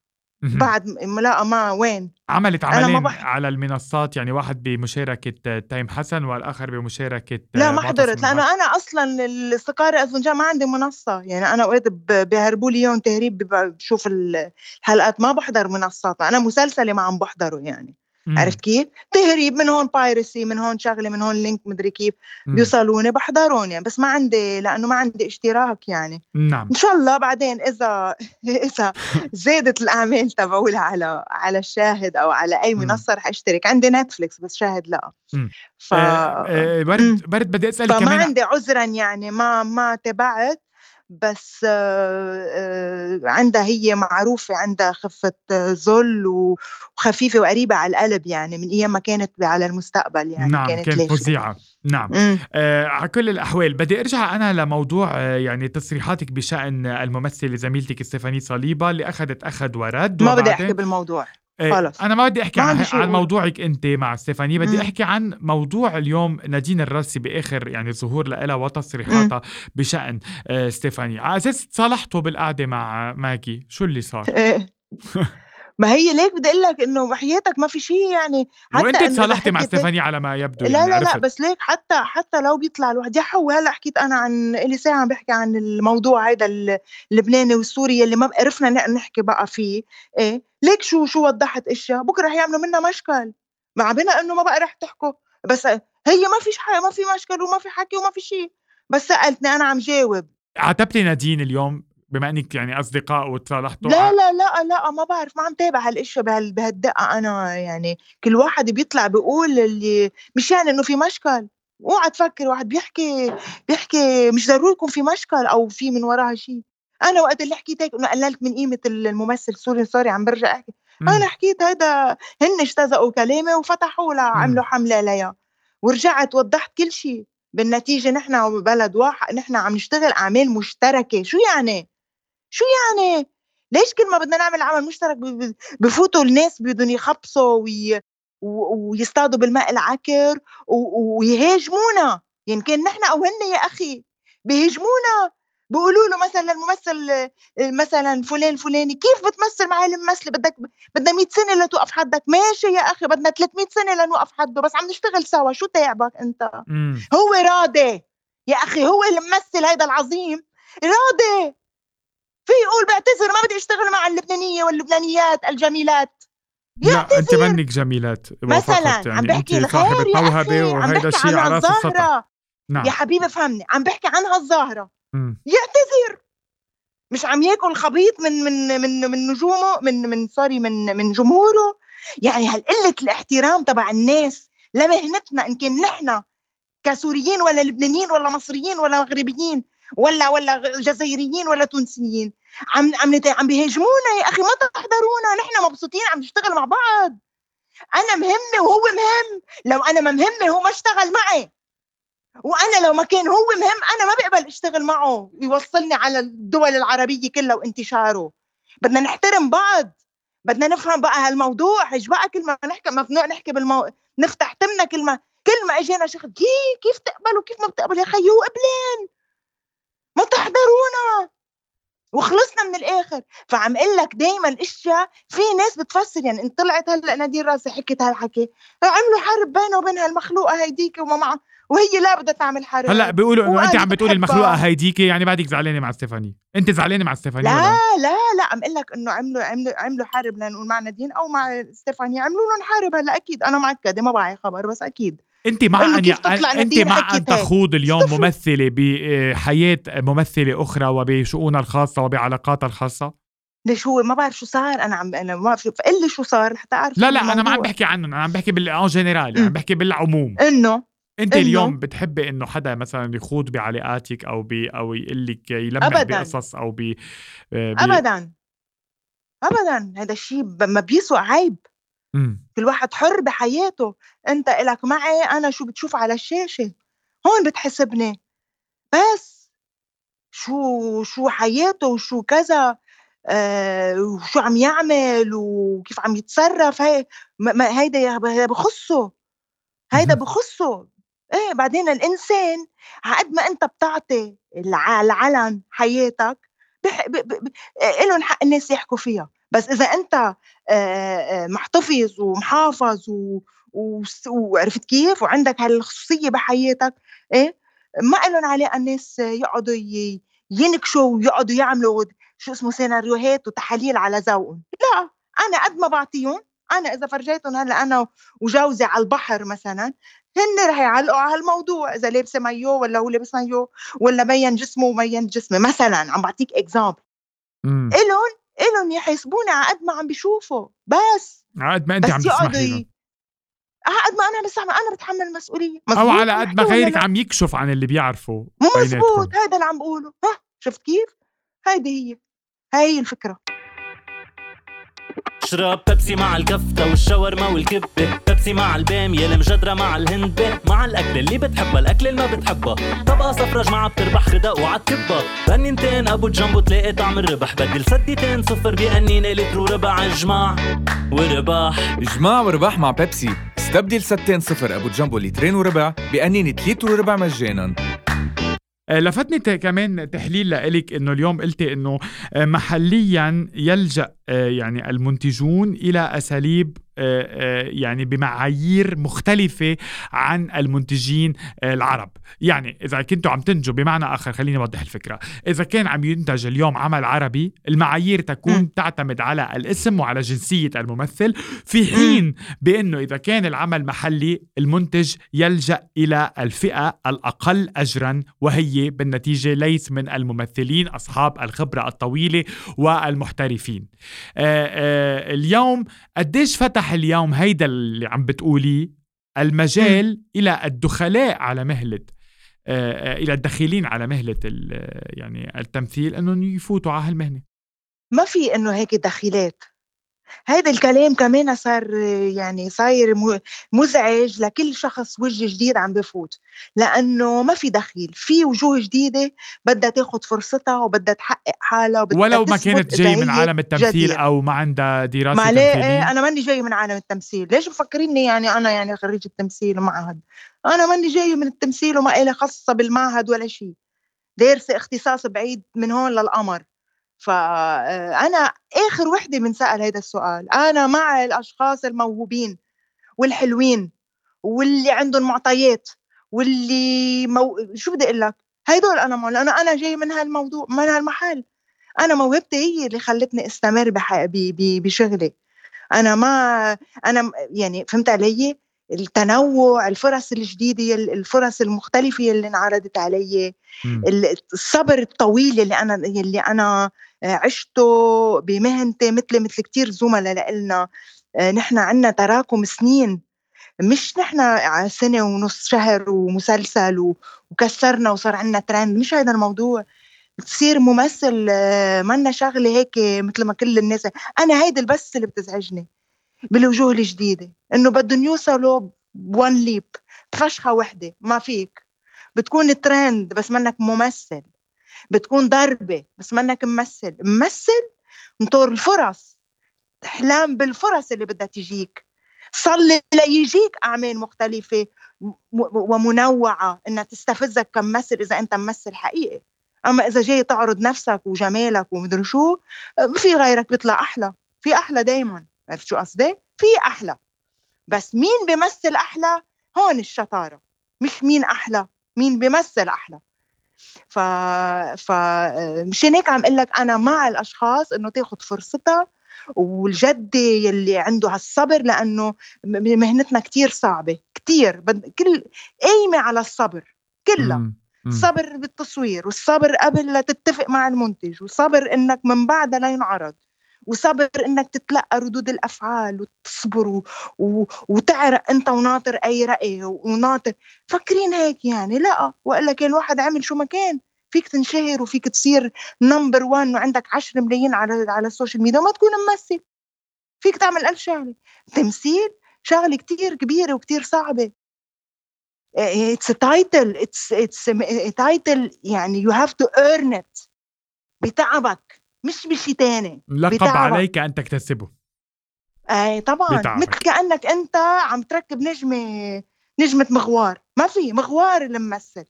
بعد لا ما وين؟ عملت أنا عملين بح- على المنصات يعني واحد بمشاركة تايم حسن والآخر بمشاركة لا ما حضرت. معتصم. أنا أصلا الاستقاره اذن ما عندي منصة. يعني أنا اوقات ب- بيهربوا لي اياهم تهريب بشوف ال- الحلقات ما بحضر منصات. أنا مسلسلي ما عم بحضره يعني. عرفت كيف؟ تهريب من هون piracy من هون شغلة من هون link مدري كيف. بيوصلوني بحضرهم يعني بس ما عندي لأنه ما عندي اشتراك يعني نعم إن شاء الله بعدين إذا إذا زادت الاعمال تبعولها على على الشاهد أو على أي. منصة رح أشترك عندي نتفليكس بس شاهد لا مم. ف آه، آه،. ورد ورد بدي أسألك فما كمان عندي عذرا يعني ما ما تبعت بس عندها هي معروفة عندها خفة و- وخفيفة وقريبة على القلب يعني من أيام ما كانت على المستقبل يعني نعم كانت كانت. فظيعة نعم مم. آه على كل الأحوال بدي أرجع أنا لموضوع آه يعني تصريحاتك بشأن الممثلة زميلتك ستيفاني صليبة اللي أخذت أخذ ورد ما بدي أحكي بالموضوع خلص. أنا ما بدي أحكي ما عن, عن. موضوعك أنت مع ستيفاني بدي مم. أحكي عن موضوع اليوم نادين الراسي بآخر يعني ظهور لها وتصريحاتها بشأن آه، ستيفاني على أساس تصالحتوا بالقعدة مع ماجي شو اللي صار إيه. ما هي ليك بدي أقول لك إنه بحياتك ما في شيء يعني حتى وانت تصالحتي مع ستيفاني على ما يبدو لا يعني لا لا عرفت. بس ليك حتى حتى لو بيطلع الواحد يا حو هلا حكيت أنا عن الي ساعه عم بحكي عن الموضوع هذا اللبناني والسوري اللي ما عرفنا نحكي بقى فيه إيه؟ ليك شو شو وضحت إشياء؟ بكرة رح يعملوا منا مشكل. مع بنا إنه ما بقى رح تحكوا. بس هي ما فيش حاجة ما في مشكل وما في حكي وما في شيء. بس سألتني أنا عم جاوب. عاتبتي نادين اليوم بما إنك يعني أصدقاء وتصالحتوا لا لا لا لا ما بعرف ما عم تابع هالاشياء بهال بهالدقة. أنا يعني كل واحد بيطلع بيقول اللي مش يعني إنه في مشكل. اوعى تفكر واحد بيحكي بيحكي مش ضروري يكون في مشكل أو في من وراها شيء أنا وقت اللي حكيت هيك إنه قللت من قيمة الممثل. سوري سوري عم برجع أحكي. مم. أنا حكيت هيدا هن اجتزقوا كلامي وفتحوا لها. عملوا حملة عليها ورجعت وضحت كل شيء بالنتيجة نحن بلد واحد نحن عم نشتغل أعمال مشتركة. شو يعني؟ شو يعني؟ ليش كل ما بدنا نعمل عمل مشترك بفوتوا الناس بدهم يخبصوا وي ويصطادوا بالماء العكر و- ويهاجمونا. يعني كان نحن أو هن يا أخي بيهاجمونا. بيقولوا له مثلا الممثل مثلا فلان فلاني كيف بتمثل مع الممثلة؟ بدك بدنا 100 سنة لتوقف حدك. ماشي يا أخي بدنا 300 سنة لنوقف حده بس عم نشتغل سوا. شو تعبك أنت؟ مم. هو راضي يا أخي هو الممثل هيدا العظيم. راضي في يقول بعتذر ما بدي أشتغل مع اللبنانية واللبنانيات الجميلات. لا أنت. منك جميلات مثلا وفقط عم يعني بحكي انت عم وهيدا بحكي شيء على عن رأس السطح الظاهرة. نعم. يا حبيبي فهمني عم بحكي عن هالظاهره مم. يعتذر مش عم ياكل خبيط من من من من نجومه من من سوري من من جمهوره؟ يعني هالقله الاحترام تبع الناس لمهنتنا إن كان نحن كسوريين ولا لبنانيين ولا مصريين ولا مغربيين ولا ولا جزائريين ولا تونسيين؟ عم عم عم بيهاجمونا يا أخي ما تحضرونا نحن مبسوطين عم نشتغل مع بعض. أنا مهمة وهو مهم لو أنا ما مهمة هو ما اشتغل معي. وأنا لو ما كان هو مهم أنا ما بقبل اشتغل معه. يوصلني على الدول العربية كلها وانتشاره. بدنا نحترم بعض. بدنا نفهم بقى هالموضوع إيش بقى كل ما نحكي ممنوع نحكي بالمو... نفتح تمنا كل ما كل ما إجينا شيخ كيف كيف تقبلوا كيف ما بتقبلوا يا خيي هو قبلين ما تحضرونا. وخلصنا من الآخر. فعم أقول لك دائما الاشياء في ناس بتفسر يعني انت طلعت هلأ نادين راسي حكت هالحكي. عملوا حرب بينه وبين هالمخلوقة هيديك وما معها وهي لا بدها تعمل حرب. هلأ بيقولوا إنه أنت عم بتقولي. المخلوقة هيديكي يعني بعدك زعلانة مع ستيفاني. أنت زعلانة مع ستيفاني لا ولا؟ لا لا عم أقول لك إنه عملوا عملوا عملوا حرب لنقول مع نادين أو مع ستيفاني. عملوا لهم حرب هلأ أكيد. أنا مؤكده ما بعي خبر بس أكيد. أنت مع أن أنت مع أن. تخوض اليوم صفر. ممثلة بحياة ممثلة أخرى وبشؤونها الخاصة وبعلاقاتها الخاصة ليش هو ما بعرف شو صار أنا عم أنا ما بعرف شو فقل لي شو صار لحتى أعرف لا لا أنا ما عم. بحكي عنهم أنا عم بحكي بال in general يعني عم. بحكي بالعموم انه أنت إنه- اليوم بتحبي إنه حدا مثلا يخوض بعلاقاتك أو بي أو يقول لك أبداً. بقصص أو بي, بي ابدا ابدا هذا الشيء ب- ما بيسوى عيب مم. كل واحد حر بحياته. أنت إلك معي أنا شو بتشوف على الشاشة؟ هون بتحسبني. بس! شو شو حياته وشو كذا آه وشو عم يعمل وكيف عم يتصرف هي ما- هيدا بخصه. هيدا. بخصه. إيه بعدين الإنسان عقد ما أنت بتعطي الع- العلن حياتك بح... ب... ب... ب... لهم حق الناس يحكوا فيها بس إذا أنت محتفظ ومحافظ و... و... وعرفت كيف؟ وعندك هالخصوصية بحياتك إيه؟ ما لهم علاقه الناس يقعدوا ي... ينكشوا ويقعدوا يعملوا شو اسمه سيناريوهات وتحاليل على ذوقهم. لا أنا قد ما بعطيهم أنا إذا فرجيتهم هلأ أنا وجوزي على البحر مثلا هن رح يعلقوا على هالموضوع إذا لابسة مايو ولا هو لابس مايو ولا مبين جسمه ومبين جسمي مثلا عم بعطيك example. إلهم الهم يحاسبوني على قد ما عم بيشوفوا بس عقد ما أنت بس عم تسمحي على قد ما أنا بستعمل أنا بتحمل المسؤولية أو على قد ما غيرك؟ عم يكشف عن اللي بيناتكم. مزبوط هذا اللي عم بقوله ها شفت كيف هيدي هي هاي الفكرة اشرب بيبسي مع الكفتة والشاورما والكبة. بيبسي مع البامية المجدرة مع الهندبة. مع الأكل اللي بتحبها الأكل اللي ما بتحبها. طبقة صفرة جماعة بتربح خدق وعالكبة بنينتين أبو جنبو تلاقي طعم الربح. بدل سديتين صفر بأنينة لتر وربع جماع ورباح إجماع ورباح مع بيبسي. استبدل ستين صفر أبو جامبو لترين وربع بقنينة لتر وربع مجانا. لفتني ت- كمان تحليل لإلك إنه اليوم قلتي إنه آه، محليا يلجأ آه، يعني المنتجون إلى أساليب آه، آه، يعني بمعايير مختلفة عن المنتجين آه، العرب. يعني إذا كنتوا عم تنتجوا بمعنى آخر خليني أوضح الفكرة. إذا كان عم ينتج اليوم عمل عربي المعايير تكون مم. تعتمد على الاسم وعلى جنسية الممثل في حين بأنه إذا كان العمل محلي المنتج يلجأ إلى الفئة الأقل أجرا وهي بالنتيجة ليس من الممثلين أصحاب الخبرة الطويلة والمحترفين. آه، آه، اليوم قديش فتح اليوم هيدا اللي عم بتقوليه المجال إلى الدخلاء على مهلة آه، آه، إلى الدخيلين على مهلة ال- يعني التمثيل أنهم يفوتوا على هالمهنة. ما في إنه هيك دخيلات. هيدا الكلام كمان صار يعني صاير مزعج لكل شخص وجه جديد عم بفوت لأنه ما في دخيل في وجوه جديدة بدها تاخذ فرصتها وبدها تحقق حالها وبدها ولو ما كانت جاي من عالم التمثيل جديد. أو ما عندها دراسة ما تمثيلية؟ أنا ماني جاي من عالم التمثيل ليش مفكريني يعني أنا يعني خريجة تمثيل ومعهد؟ أنا ماني جاي من التمثيل وما إلي خاصة بالمعهد ولا شيء دارسة اختصاص بعيد من هون للقمر. فأنا آخر وحدة من سأل هذا السؤال أنا مع الأشخاص الموهوبين والحلوين واللي عندهم معطيات واللي مو... شو بدي أقول لك؟ هدول أنا مو... لأنه أنا جاي من هالموضوع من هالمحل. أنا موهبتي هي اللي خلتني أستمر بح... ب... ب... بشغلي. أنا ما أنا يعني فهمت علي؟ التنوع الفرص الجديدة الفرص المختلفة اللي انعرضت علي الصبر الطويل اللي أنا اللي أنا عشته بمهنتي مثل مثل كثير زملاء لنا آه، نحن عنا تراكم سنين. مش نحن سنة ونص شهر ومسلسل وكسرنا وصار عنا ترند مش هذا الموضوع. تصير ممثل آه، منا شغلة هيك مثل ما كل الناس. أنا هيدي بس اللي بتزعجني بالوجوه الجديدة. إنه بدهم يوصلوا بون ليب بفشخة وحدة. ما فيك. بتكون ترند بس منك ممثل. بتكون ضربة بس منك ممثل. ممثل نطور الفرص. إحلام بالفرص اللي بدها تجيك. صلي ليجيك أعمال مختلفة ومنوعة إنها تستفزك كممثل إذا أنت ممثل حقيقي. أما إذا جاي تعرض نفسك وجمالك ومدري شو في غيرك بيطلع أحلى. في أحلى دايما. عرفت شو قصدي؟ في أحلى. بس مين بيمثل أحلى؟ هون الشطارة. مش مين أحلى. مين بيمثل أحلى. ف ف مشان هيك عم أقول لك أنا مع الأشخاص إنه تاخذ فرصتها والجدة يلي عنده هالصبر لأنه مهنتنا كتير صعبة كتير كل قايمة على الصبر كلها الصبر بالتصوير والصبر قبل لا تتفق مع المنتج والصبر إنك من بعدها لا ينعرض. وصبر إنك تتلقى ردود الأفعال وتصبر. وتعرق أنت وناطر أي رأي وناطر. فكرين هيك يعني؟ لا. والا كان الواحد عمل شو ما كان. فيك تنشهر وفيك تصير number 1 وعندك 10 ملايين على على ال social media وما تكون ممثل. فيك تعمل ألف شغلة. تمثيل شغلة كتير كبيرة وكتير صعبة. it's a title it's it's a title يعني you have to earn it بتعبك. مش بشي تاني. لقب عليك أن تكتسبه. أي طبعا. بتعبك. مثل كأنك أنت عم تركب نجمة نجمة مغوار. ما في مغوار الممثل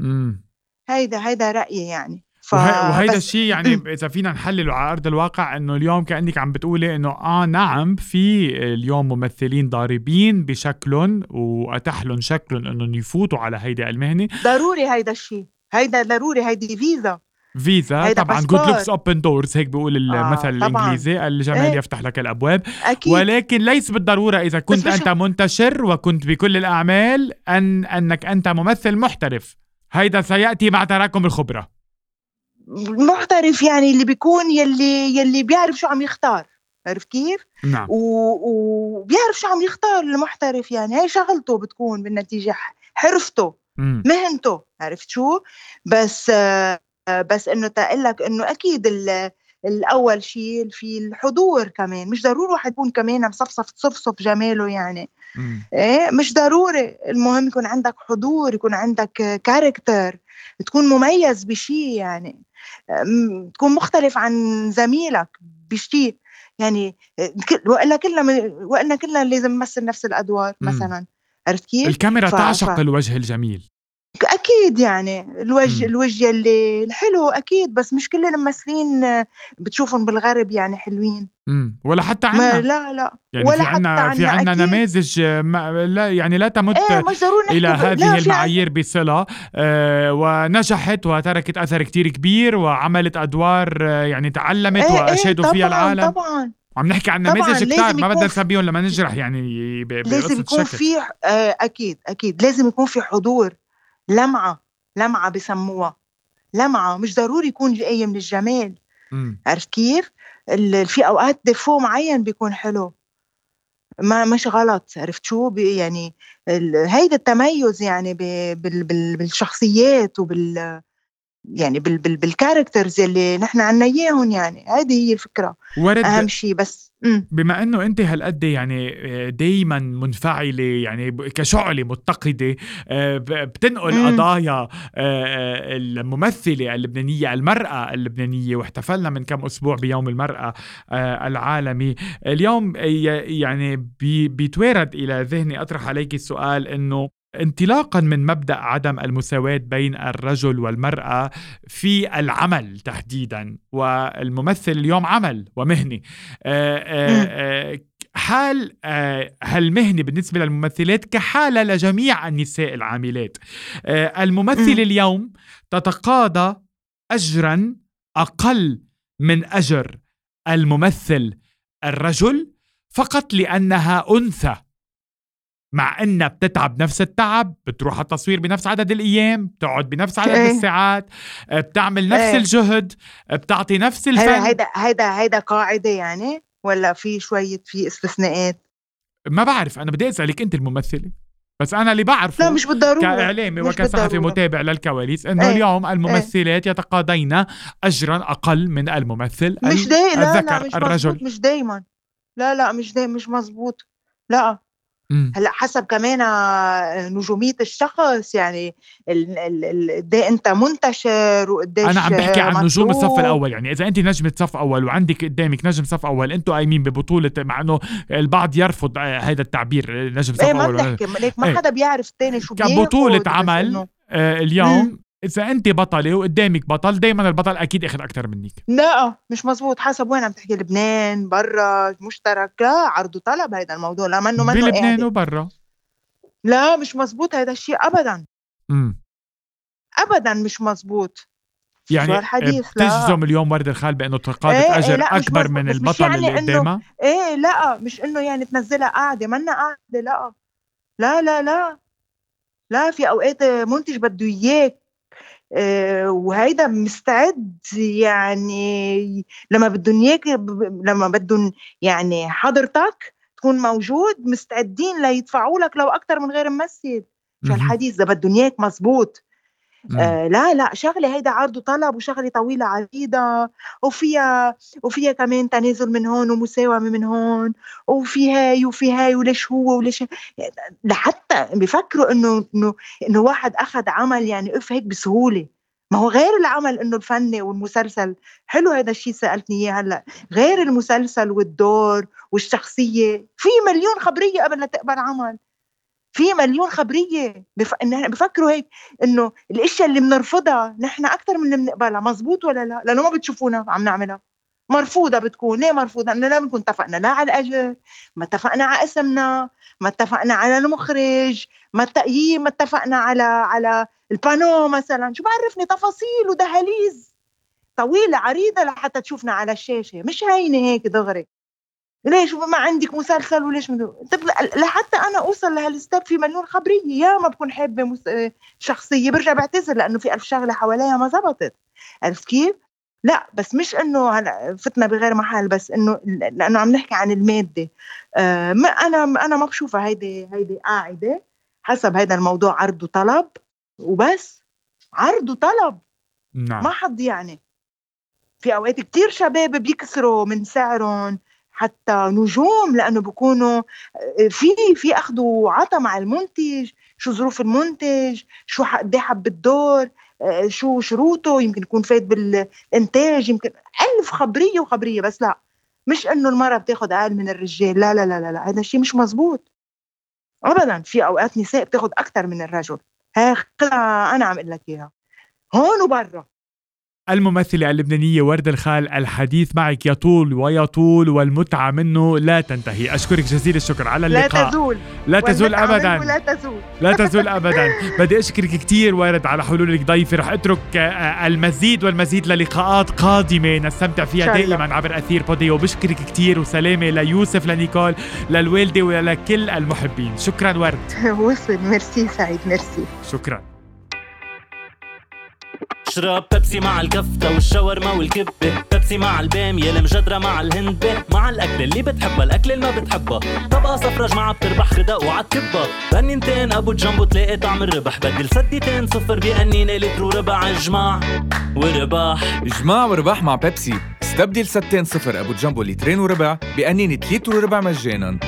امم هيدا هيدا رأيي يعني. ف... وهيدا الشيء يعني إذا فينا نحلله على أرض الواقع إنه اليوم كأنك عم بتقولي إنه آه نعم في اليوم ممثلين ضاربين بشكلهم واتاح لهم شكلهم إنهم يفوتوا على هيدا المهنة. ضروري هيدا الشيء هيدا ضروري هيدي فيزا. فيزا طبعا good looks open doors هيك بيقول المثل آه الإنجليزي الجمال إيه؟ يفتح لك الأبواب أكيد. ولكن ليس بالضرورة إذا كنت أنت منتشر وكنت بكل الأعمال ان أنك أنت ممثل محترف هيدا سيأتي مع تراكم الخبرة محترف يعني اللي بيكون يلي يلي بيعرف شو عم يختار عرف كيف؟ نعم وبيعرف شو عم يختار المحترف يعني هي شغلته بتكون بالنتيجة حرفته مم. مهنته عرفت شو؟ بس آه بس إنه تقول لك إنه أكيد الأول شيء في الحضور كمان مش ضروري واحد يكون كمان مصفصف تصفصف جماله يعني. إيه مش ضروري المهم يكون عندك حضور يكون عندك كاركتر تكون مميز بشيء يعني. تكون مختلف عن زميلك بشيء يعني. وإلا كلنا وإلا كلنا لازم نمثل نفس الأدوار مثلا عرفت كيف؟ الكاميرا ف... تعشق ف... الوجه الجميل. أكيد يعني الوجه. الوجه اللي الحلو أكيد بس مش كل الممثلين بتشوفهم بالغرب يعني حلوين. امم ولا حتى عنا. لا لا. يعني ولا في عنا في عنا نماذج ما لا يعني لا تمت إيه إلى هذه المعايير بصلة آه ونجحت وتركت أثر كتير كبير وعملت أدوار آه يعني تعلمت إيه واشادوا إيه فيها العالم. طبعا. عم نحكي عن نماذج كتار ما بدنا نسميهم لما نجرح يعني لازم يكون في آه أكيد أكيد. لازم يكون في حضور. لمعة لمعة بسموها. لمعة مش ضروري يكون جاي من الجمال. عرفت كيف؟ في أوقات défaut معين بيكون حلو. ما مش غلط. عرفت شو؟ يعني هيدا التميز يعني بالشخصيات وبال يعني بال بال بال characters اللي نحن عنا إياهم يعني هذه هي الفكرة ورد أهم شيء بس مم. بما إنه أنت هالقد يعني دائما منفعلة يعني كشعلة متقدة آه، بتنقل مم. قضايا آه، آه، الممثلة اللبنانية المرأة اللبنانية واحتفلنا من كم أسبوع بيوم المرأة آه، العالمي اليوم يعني بي- بيتوارد إلى ذهني أطرح عليك السؤال إنه انطلاقا من مبدأ عدم المساواة بين الرجل والمرأة في العمل تحديدا والممثل اليوم عمل ومهنه آه، آه، آه، حال هالمهنة بالنسبة للممثلات؟ كحالة لجميع النساء العاملات. الممثلة مم. اليوم تتقاضى أجرا أقل من أجر الممثل الرجل فقط لأنها أنثى. مع انها بتتعب نفس التعب بتروح على التصوير بنفس عدد الأيام بتقعد بنفس عدد إيه. الساعات آه، بتعمل نفس إيه. الجهد آه، بتعطي نفس الفن هيدا هيدا هيدا قاعدة يعني ولا في شوية في استثناءات ما بعرف أنا بدي أسألك أنت الممثلة بس أنا اللي بعرفه لا مش بالضرورة كإعلامي وكصحفي. متابع للكواليس إنه إيه. اليوم الممثلات يتقاضين اجرا أقل من الممثل مش داي لا لا مش الرجل مش دايما لا لا مش دايما مش مزبوط لا. هلأ حسب كمان آه، نجومية الشخص يعني قد إيه أنت منتشر وقديش أنا عم بحكي آه، عن نجوم الصف. الأول يعني إذا أنت نجمة صف أول وعندك قدامك نجم صف أول أنتم قايمين ببطولة مع إنه البعض يرفض آه، هذا التعبير نجم صف إيه ما أول ونجم- بنحكي ليك ما إيه. حدا بيعرف الثاني شو بس عمل آه، اليوم إذا أنت بطلة وقدامك بطل دائما البطل أكيد أخذ أكثر منك. لا مش مزبوط حسب وين عم تحكي لبنان برا مشترك. لا عرض وطلب هيدا الموضوع لا منه منه بلبنان. وبرا. لا مش مزبوط هيدا الشيء ابدا. امم ابدا مش مزبوط يعني بتجزم اليوم ورد الخال بأنه تقاضت إيه، إيه، اجر مش أكبر من البطل يعني اللي قدامها؟ إيه لا مش إنه يعني تنزلها قاعدة منا قاعدة لا. لا لا لا. لا في أوقات منتج بده إياك. وهيدا مستعد يعني لما بدهم اياك لما بدهم يعني حضرتك تكون موجود مستعدين ليدفعوا لك لو أكثر من غير ممثل شو. الحديث إذا بدهم إياك مزبوط. آه لا لا شغله هيدا عرض وطلب وشغله طويلة عريضة وفيها وفيها كمان تنازل من هون ومساومه من هون وفي هاي وفي هاي وليش هو وليش لحتى بفكروا إنه إنه إنه واحد أخذ عمل يعني أف هيك بسهولة. ما هو غير العمل إنه الفني والمسلسل. حلو هذا الشيء سألتني إياه هلأ. غير المسلسل والدور والشخصية في مليون خبرية قبل لا تقبل عمل. في مليون خبرية. بف... بفكروا هيك إنه الإشياء اللي بنرفضها نحن أكثر من اللي بنقبلها. مزبوط ولا لا؟ لأنه ما بتشوفونا عم نعملها. مرفوضة بتكون. ليه مرفوضة؟ لأنه لا بنكون اتفقنا. لا على الأجر ما اتفقنا على اسمنا ما اتفقنا على المخرج ما التقييم ما اتفقنا على على البانو مثلا. شو بعرفني؟ تفاصيل ودهاليز. طويلة عريضة لحتى تشوفنا على الشاشة. مش هينة هيك دغري. ليش ما عندك مسلسل وليش مدو... طب لحتى أنا أوصل لهالستاب في مليون خبرية يا ما بكون حابة مس... شخصية برجع بعتذر لأنه في ألف شغلة حواليها ما زبطت. عرفت كيف؟ لا بس مش إنه هلا فتنا بغير محل بس إنه لأنه عم نحكي عن المادة. آه ما أنا أنا ما بشوفها هيدي هيدي قاعدة حسب هيدا الموضوع عرض وطلب وبس. عرض وطلب. نعم. ما حد يعني. في أوقات كتير شباب بيكسروا من سعرهم حتى نجوم لأنه بيكونوا في في اخذ وعطى مع المنتج شو ظروف المنتج شو قد حب الدور شو شروطه يمكن يكون فايت بالإنتاج يمكن ألف خبرية وخبرية بس لا. مش إنه المراه بتاخذ أقل من الرجال لا لا لا لا, لا. هذا الشيء مش مزبوط. ابدا في أوقات نساء بتاخذ أكثر من الرجل. هاي أنا عم أقول لك إياها. هون وبرا. الممثلة اللبنانية ورد الخال الحديث معك يطول ويطول والمتعة منه لا تنتهي. أشكرك جزيل الشكر. على اللقاء. لا تزول. لا تزول أبدا. لا تزول. لا تزول أبدا. بدي أشكرك كثير ورد على حلولك ضيفي رح أترك المزيد والمزيد للقاءات قادمة. نستمتع فيها دائما عبر أثير بوديو. بشكرك كثير وسلامة ليوسف لنيكول للوالدة ولكل المحبين. شكرا ورد. وصل. ميرسي سعيد. ميرسي. شكرا. اشرب بيبسي مع الكفتة والشاورما والكبة. بيبسي مع البامية المجدرة مع الهندبة مع الأكل اللي بتحبها الأكل اللي ما بتحبها طبقة صفرج معها بتربح خدق وعالكبة بنينتين أبو جنبو تلاقي طعم الربح. بدل سديتين صفر بأنينة لتر وربع اجمع ورباح إجماع ورباح مع بيبسي. استبدل ستين صفر أبو جامبو لترين وربع بقنينة لتر وربع مجانا.